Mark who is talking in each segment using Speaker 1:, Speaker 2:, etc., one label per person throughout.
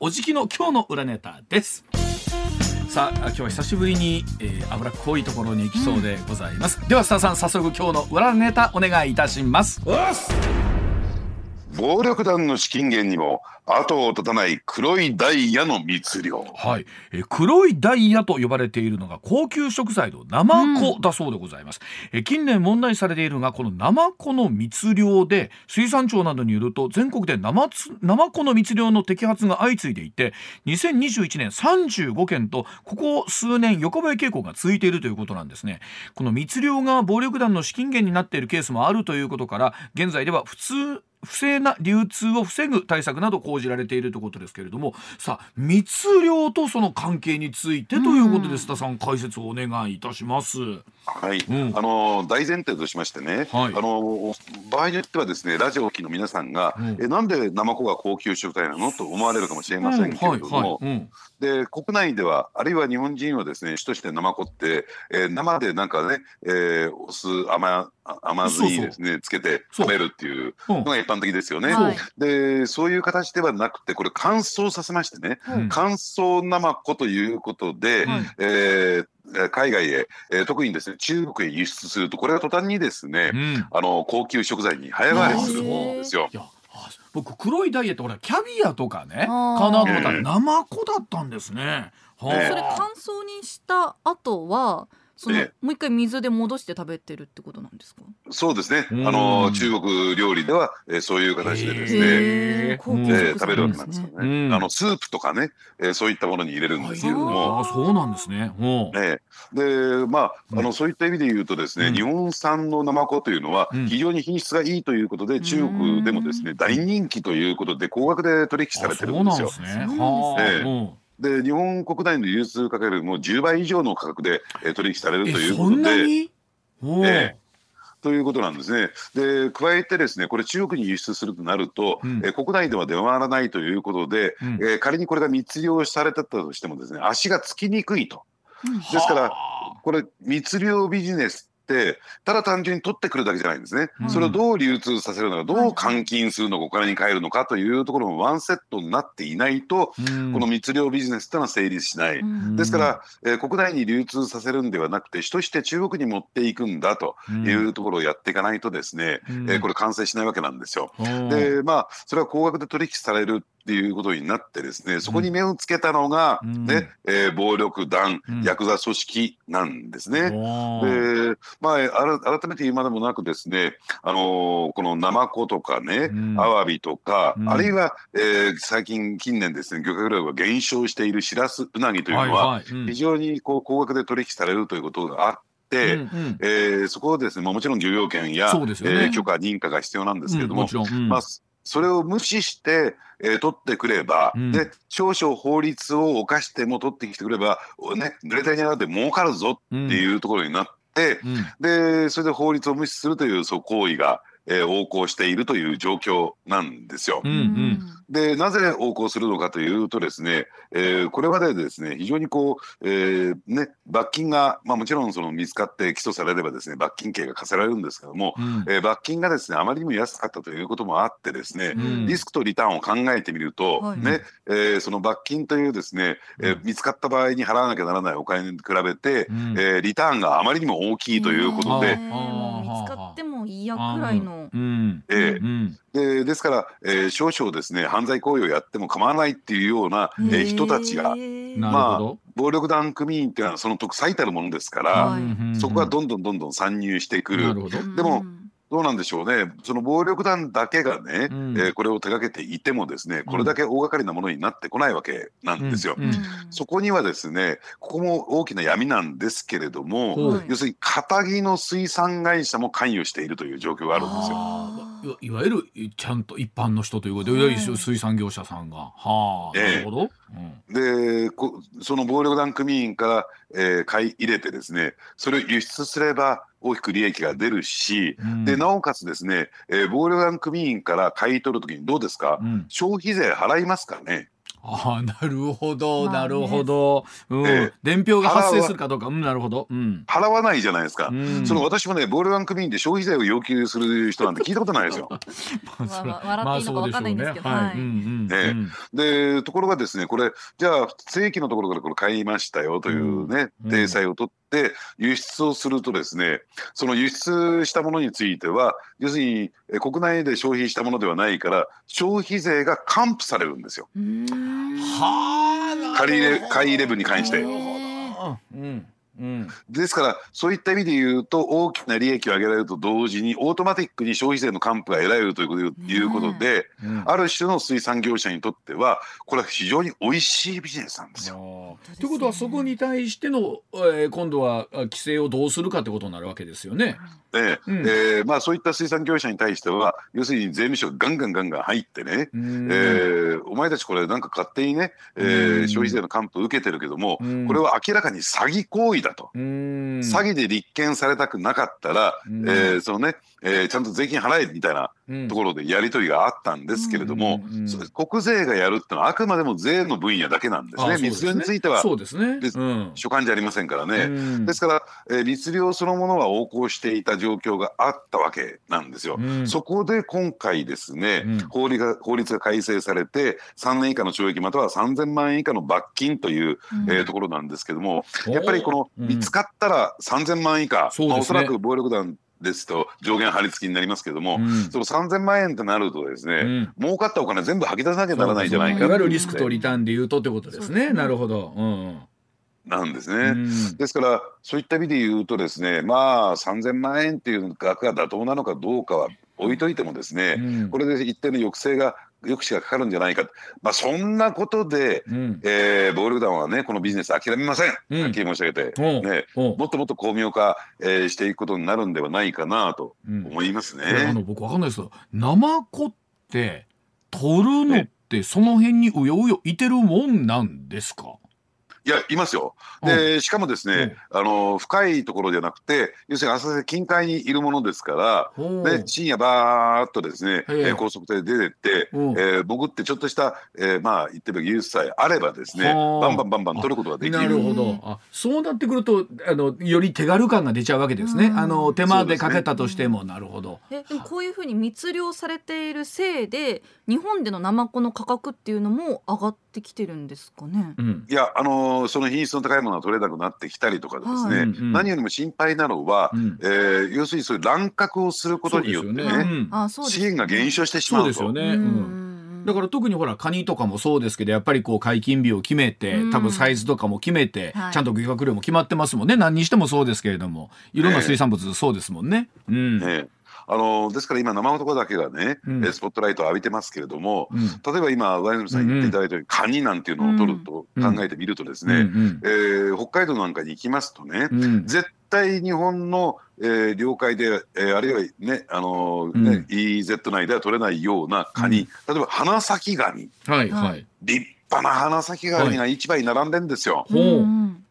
Speaker 1: おじきの今日の裏ネタです。さあ今日は久しぶりに、えー、脂っこいところに行きそうでございます、うん、ではスタさん早速今日の裏ネタお願いいたします。
Speaker 2: 暴力団の資金源にも後を絶たない黒いダイヤの密漁。
Speaker 1: はい、え黒いダイヤと呼ばれているのが高級食材のナマコだそうでございます。うん、え近年問題されているのがこのナマコの密漁で水産庁などによると全国でナマナマコの密漁の摘発が相次いでいて2021年35件とここ数年横ばい傾向が続いているということなんですね。この密漁が暴力団の資金源になっているケースもあるということから現在では普通不正な流通を防ぐ対策など講じられているということですけれどもさあ密漁とその関係についてということで須田さん解説をお願いいたします。
Speaker 2: はい、うん、あの大前提としましてね、はい、あの場合によってはですねラジオを機の皆さんが、うん、えなんでナマコが高級食材なのと思われるかもしれませんけれども、で国内ではあるいは日本人はですね主としてナマコって、えー、生でなんかね、えー、お酢甘甘酢にですねつけて食べるっていうのが一般的ですよね。でそういう形ではなくてこれ乾燥させましてね、うん、乾燥ナマコということで、うん、えー海外へ、えー、特にですね中国へ輸出するとこれが途端にですね、うん、あの高級食材に早変わりするんですよ。
Speaker 1: 僕黒いダイエットこれキャビアとかねかなと思ったらナマコだったんですね。
Speaker 3: はあ、それ乾燥にした後はその、もう一回水で戻して食べてるってことなんですか？
Speaker 2: そうですね、あの中国料理では、えー、そういう形でですね、えー、食べるわけなんですよね、あのスープとかね、えー、そういったものに入れるんですけれども。
Speaker 1: あそう。なんですね、
Speaker 2: ねでまああのそういった意味で言うとですね、日本産のナマコというのは非常に品質がいいということで、中国でもですね大人気ということで高額で取引されてるんですよ。そうなんですね、はあで日本国内の流通価格も10倍以上の価格で、えー、取引されるということで。えということなんですね。で、加えてですね、これ中国に輸出するとなると、うん、え国内では出回らないということで、うん、え仮にこれが密漁されてたとしてもですね、足がつきにくいと。ですから、これ密漁ビジネスってただ単純に取ってくるだけじゃないんですね、うん、それをどう流通させるのかどう換金するのかお金に換えるのかというところもワンセットになっていないと、うん、この密漁ビジネスっていうのは成立しない、うん、ですから、えー、国内に流通させるんではなくて主として中国に持っていくんだというところをやっていかないとですね、えー、これ完成しないわけなんですよ。でまあそれは高額で取引されるっていうことになってですねそこに目をつけたのが、ねえー、暴力団、ヤクザ組織なんですね。でまあ、改めて言うまでもなくですね、あのー、このナマコとかね、アワビとか、あるいは、えー、最近近年ですね漁獲量が減少しているシラスウナギというのは、非常にこう高額で取引されるということがあって。うんうん、えー、そこをですねもちろん漁業権や、ね。えー、許可認可が必要なんですけれども、うん、まあ、それを無視して、えー、取ってくれば、うん、で少々法律を犯しても取ってきてくれば、ね、グレタニアで儲かるぞっていうところになって、うん、でそれで法律を無視するというそう行為が、えー、横行しているという状況なんですよ。うんうんでなぜ横行するのかというとですね、えー、これまでですね非常にこう、えー、ね、罰金が、まあ、もちろんその見つかって起訴されればですね罰金刑が課せられるんですけども、うん、えー、罰金がですねあまりにも安かったということもあってですね、うん、リスクとリターンを考えてみると、はい、ねえー、その罰金というですね、えー、見つかった場合に払わなきゃならないお金に比べて、うん、えー、リターンがあまりにも大きいということで。見
Speaker 3: つかってもいいやくらいの。
Speaker 2: えーでですから、えー、少々ですね犯罪行為をやっても構わないっていうような、えー、人たちが、まあ、暴力団組員っていうのはその特最たるものですから、そこはどんどんどんどん参入してくる。でもどうなんでしょうね、その暴力団だけがね、うん、えー、これを手がけていてもですね、これだけ大掛かりなものになってこないわけなんですよ。うん。うん、そこにはですね、ここも大きな闇なんですけれども、要するに片木の水産会社も関与しているという状況があるんです
Speaker 1: よ。いわゆるちゃんと一般の人ということで、水産業者さんが。はあ、なるほど。
Speaker 2: でその暴力団組員から、えー、買い入れてですねそれを輸出すれば大きく利益が出るし、うん、でなおかつですね、えー、暴力団組員から買い取るときにどうですか、うん、消費税払いますかね？
Speaker 1: あなるほど、
Speaker 3: まあね。
Speaker 1: なるほど、うん。
Speaker 2: ええ。
Speaker 1: 伝票が発生するかどうか。うんなるほど、うん、
Speaker 2: 払わないじゃないですか。
Speaker 1: うん。
Speaker 2: その私もね、ボールワン組員で消費税を要求する人なんて聞いたことないですよ。
Speaker 3: わわ笑っていいのかわかんないんですけど。はい。
Speaker 1: まあそうでしょうねはい、うんうん。
Speaker 2: え
Speaker 1: うん
Speaker 2: でところがですねこれじゃあ正規のところからこれ買いましたよというね、
Speaker 1: うん。
Speaker 2: 体裁を取って輸出をするとですねその輸出したものについては要するにえ国内で消費したものではないから消費税が還付されるんですよ。
Speaker 3: うーん
Speaker 1: はあ
Speaker 2: 借り入れ買い入れ分に関して。
Speaker 1: うんうん
Speaker 2: ですからそういった意味で言うと大きな利益を上げられると同時にオートマティックに消費税の還付が得られるというこということで、
Speaker 1: うん。
Speaker 2: ある種の水産業者にとってはこれは非常に美味しいビジネスなんですよ。
Speaker 1: ということはそこに対しての、えー今度はあ規制をどうするかってことになるわけですよね。
Speaker 2: ええ
Speaker 1: うん。
Speaker 2: えーまあ、そういった水産業者に対しては要するに税務署がガンガンガンガン入ってね、
Speaker 1: うん。
Speaker 2: えーお前たちこれなんか勝手にね、えー
Speaker 1: うん。
Speaker 2: 消費税の還付受けてるけども、
Speaker 1: うん。
Speaker 2: これは明らかに詐欺行為だと。
Speaker 1: うん。
Speaker 2: 詐欺で立件されたくなかったら、
Speaker 1: うん。
Speaker 2: えーそのね、えーちゃんと税金払えみたいな
Speaker 1: うん。
Speaker 2: ところでやり取りがあったんですけれども、
Speaker 1: うんうん
Speaker 2: そ国税がやるってのはあくまでも税の分野だけなんですね。
Speaker 1: あそうです
Speaker 2: 密漁については。
Speaker 1: そうですね。うん。
Speaker 2: 所管じゃありませんからね。
Speaker 1: うん。
Speaker 2: ですから、えー密漁そのものは横行していた状況があったわけなんですよ。
Speaker 1: うん。
Speaker 2: そこで今回ですね、
Speaker 1: うん。
Speaker 2: 法律が法律が改正されて3年以下の懲役または3000万円以下の罰金という、
Speaker 3: うん。
Speaker 2: えーところなんですけどもやっぱりこの
Speaker 1: うん。
Speaker 2: 見つかったら3000万円以下、
Speaker 1: そうですね。
Speaker 2: まあ、おそらく暴力団ですと上限張り付きになりますけども、
Speaker 1: うん。
Speaker 2: その3000万円ってなるとですね、
Speaker 1: うん。
Speaker 2: 儲かったお金全部吐き出さなきゃならないんじゃないか
Speaker 1: いわゆるリスクとリターンで言うとってことですね。
Speaker 3: そうですね。
Speaker 1: なるほど。うん
Speaker 2: なんですね。
Speaker 1: うん。
Speaker 2: ですからそういった意味で言うとですねまあ3000万円っていう額が妥当なのかどうかは置いといてもですね、
Speaker 1: うん。
Speaker 2: これで一定の抑制が抑止がかかるんじゃないか、まあ、そんなことで、
Speaker 1: うん。
Speaker 2: えー暴力団はねこのビジネス諦めません、
Speaker 1: うん。
Speaker 2: はっきり申し上げて、ね、もっともっと巧妙化、えーしていくことになるんではないかなと
Speaker 1: うん。
Speaker 2: 思いますね。
Speaker 1: あの僕わかんないですけどナマコって取るのってその辺にうようよいてるもんなんですか？
Speaker 2: いやいますよ。でしかもですね、あの深いところじゃなくて要するに浅瀬近海にいるものですから。で深夜バーっとですね、
Speaker 1: ええ。
Speaker 2: えー高速で出てって、
Speaker 1: うん。
Speaker 2: えー潜ってちょっとした、えーまあ言ってみれば技術さえあればですね
Speaker 1: はあ。
Speaker 2: バンバンバンバン取ることができる。
Speaker 1: なるほど。あそうなってくるとあのより手軽感が出ちゃうわけですね。
Speaker 3: うん。
Speaker 1: あの手間でかけたとしても、なるほど。
Speaker 3: えでもこういうふうに密漁されているせいで日本でのナマコの価格っていうのも上がってきてるんですかね？
Speaker 1: うん。
Speaker 2: いや、あのーその品質の高いものが取れなくなってきたりとかですね、
Speaker 3: はい。
Speaker 1: うんうん。
Speaker 2: 何よりも心配なのは、
Speaker 1: うん。
Speaker 2: えー要するにそういう乱獲をすることによってね
Speaker 1: そうですよね。うん。
Speaker 2: 資源が減少してしまうと。
Speaker 1: そうですよね、だから特にほらカニとかもそうですけどやっぱりこう解禁日を決めて
Speaker 3: うん。
Speaker 1: 多分サイズとかも決めて、
Speaker 3: はい。
Speaker 1: ちゃんと漁獲量も決まってますもんね。何にしてもそうですけれども。いろんな水産物そうですもんね。うん。
Speaker 2: ねあのーですから今生男だけがね、
Speaker 1: うん。
Speaker 2: えースポットライトを浴びてますけれども、
Speaker 1: うん。
Speaker 2: 例えば今上泉さん言っていただいたように、カニなんていうのを取ると考えてみるとですね、
Speaker 1: うん
Speaker 2: えー北海道なんかに行きますとね、
Speaker 1: うん。うん
Speaker 2: 絶対日本の、えー領海で、えーあるいはね、あのーね
Speaker 1: うん
Speaker 2: EEZ 内では取れないようなカニ、例えば花咲ガニ
Speaker 1: はいはい。
Speaker 2: 立派な花咲ガニが市場に並んでんですよ。
Speaker 1: ほう。
Speaker 3: うん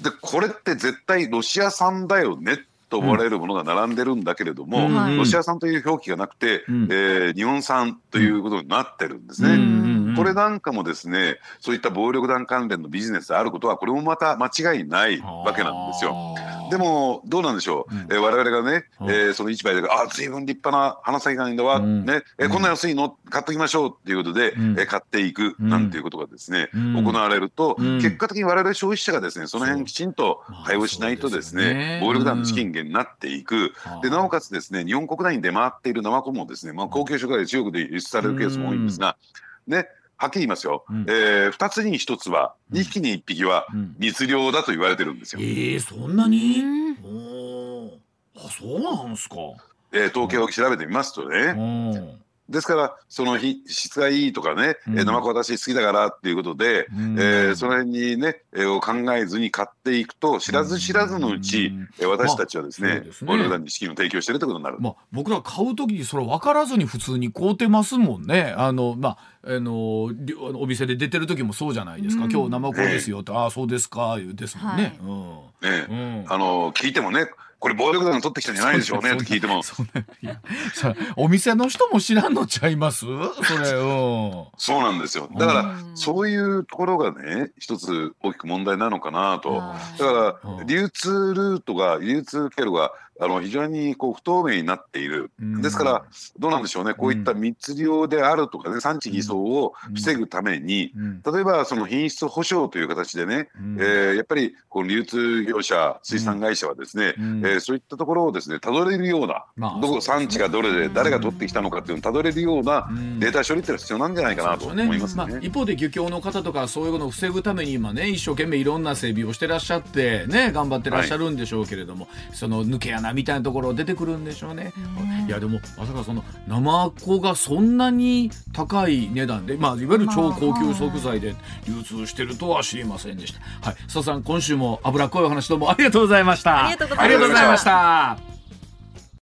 Speaker 2: でこれって絶対ロシア産だよねと思われるものが並んでるんだけれども、
Speaker 1: うん。
Speaker 3: はい。
Speaker 2: ロシア産という表記がなくて、
Speaker 1: うん。
Speaker 2: えー日本産ということになってるんですね。
Speaker 1: うんうんうん
Speaker 2: これなんかもですねそういった暴力団関連のビジネスであることはこれもまた間違いないわけなんですよ。
Speaker 1: よ
Speaker 2: でもどうなんでしょう、
Speaker 1: うん。
Speaker 2: えー我々がね、
Speaker 1: うん。
Speaker 2: えーその市場であ随分立派な花咲ガニだわ、
Speaker 1: うん。
Speaker 2: ね。えー
Speaker 1: うん。
Speaker 2: こんな安いの？買っときましょう。っていうことで、
Speaker 1: うん。
Speaker 2: えー買っていく。
Speaker 1: うん。
Speaker 2: なんていうことがですね、
Speaker 1: うん。
Speaker 2: 行われると、
Speaker 1: うん。
Speaker 2: 結果的に我々消費者がですねその辺きちんと対応しないとですね,、
Speaker 1: すよね。
Speaker 2: 暴力団の資金源になっていく。
Speaker 1: はあ
Speaker 2: でなおかつですね日本国内に出回っているナマコもですね、まあ、高級食材で中国で輸出されるケースも多いんですが、ねはっきり言いますよ、
Speaker 1: うん。
Speaker 2: えー、2つに1つは
Speaker 1: うん。
Speaker 2: 2匹に1匹は
Speaker 1: うん。
Speaker 2: 密漁だと言われてるんですよ。
Speaker 1: ええそんなに？
Speaker 3: うん。
Speaker 1: おー。あそうなんすか。
Speaker 2: えー統計を調べてみますとね、
Speaker 1: うん
Speaker 2: ですからその日質がいいとかね、
Speaker 1: うん。
Speaker 2: えーナマコ私好きだからっていうことで、
Speaker 1: うん。
Speaker 2: えーその辺にね、えーを考えずに買っていくと知らず知らずのうち、
Speaker 1: うん。
Speaker 2: えー私たちはですね,、
Speaker 1: まあね。
Speaker 2: に資金を提供してるってことになる。
Speaker 1: まあ、僕ら買う時にそれ分からずに普通に買うてますもんね。あのまああのお店で出てる時もそうじゃないですか、
Speaker 3: うん。
Speaker 1: 今日生子ですよって、ああそうですかですもんね。
Speaker 2: ね
Speaker 1: うん。うん。
Speaker 2: あの聞いてもねこれ暴力団取ってきたんじゃないでしょうねって聞いても。
Speaker 1: お店の人も知らんのちゃいます？それうん
Speaker 2: そうなんですよ。だから
Speaker 3: うん。
Speaker 2: そういうところがね一つ大きく問題なのかなと。
Speaker 3: はい
Speaker 2: だから
Speaker 1: うん。
Speaker 2: 流通ルートが流通経路があの非常にこう不透明になっている。
Speaker 1: うん。
Speaker 2: ですからどうなんでしょうね。こういった密漁であるとかね産地偽装を防ぐために
Speaker 1: うん。
Speaker 2: 例えばその品質保証という形でね
Speaker 1: うん。
Speaker 2: えーやっぱりこの流通業者水産会社はですね、
Speaker 1: うん。
Speaker 2: えーそういったところをですねたどれるような、
Speaker 1: まあ
Speaker 2: どこ産地がどれで誰が取ってきたのかっていうのをたどれるような
Speaker 1: うん。
Speaker 2: データ処理っていうのは必要なんじゃないかなと思いますね。
Speaker 1: あ、一方で漁協の方とかそういうのを防ぐために今ね一生懸命いろんな整備をしてらっしゃってね頑張ってらっしゃるんでしょうけれども、その抜け穴みたいなところ出てくるんでしょうね。
Speaker 3: ね
Speaker 1: いやでもまさかその生子がそんなに高い値段で、まあ、いわゆる超高級食材で流通してるとは知りませんでした。はい、佐さん今週も脂っこいお話どうも。
Speaker 3: ありがとうございました
Speaker 1: ありがとうございました。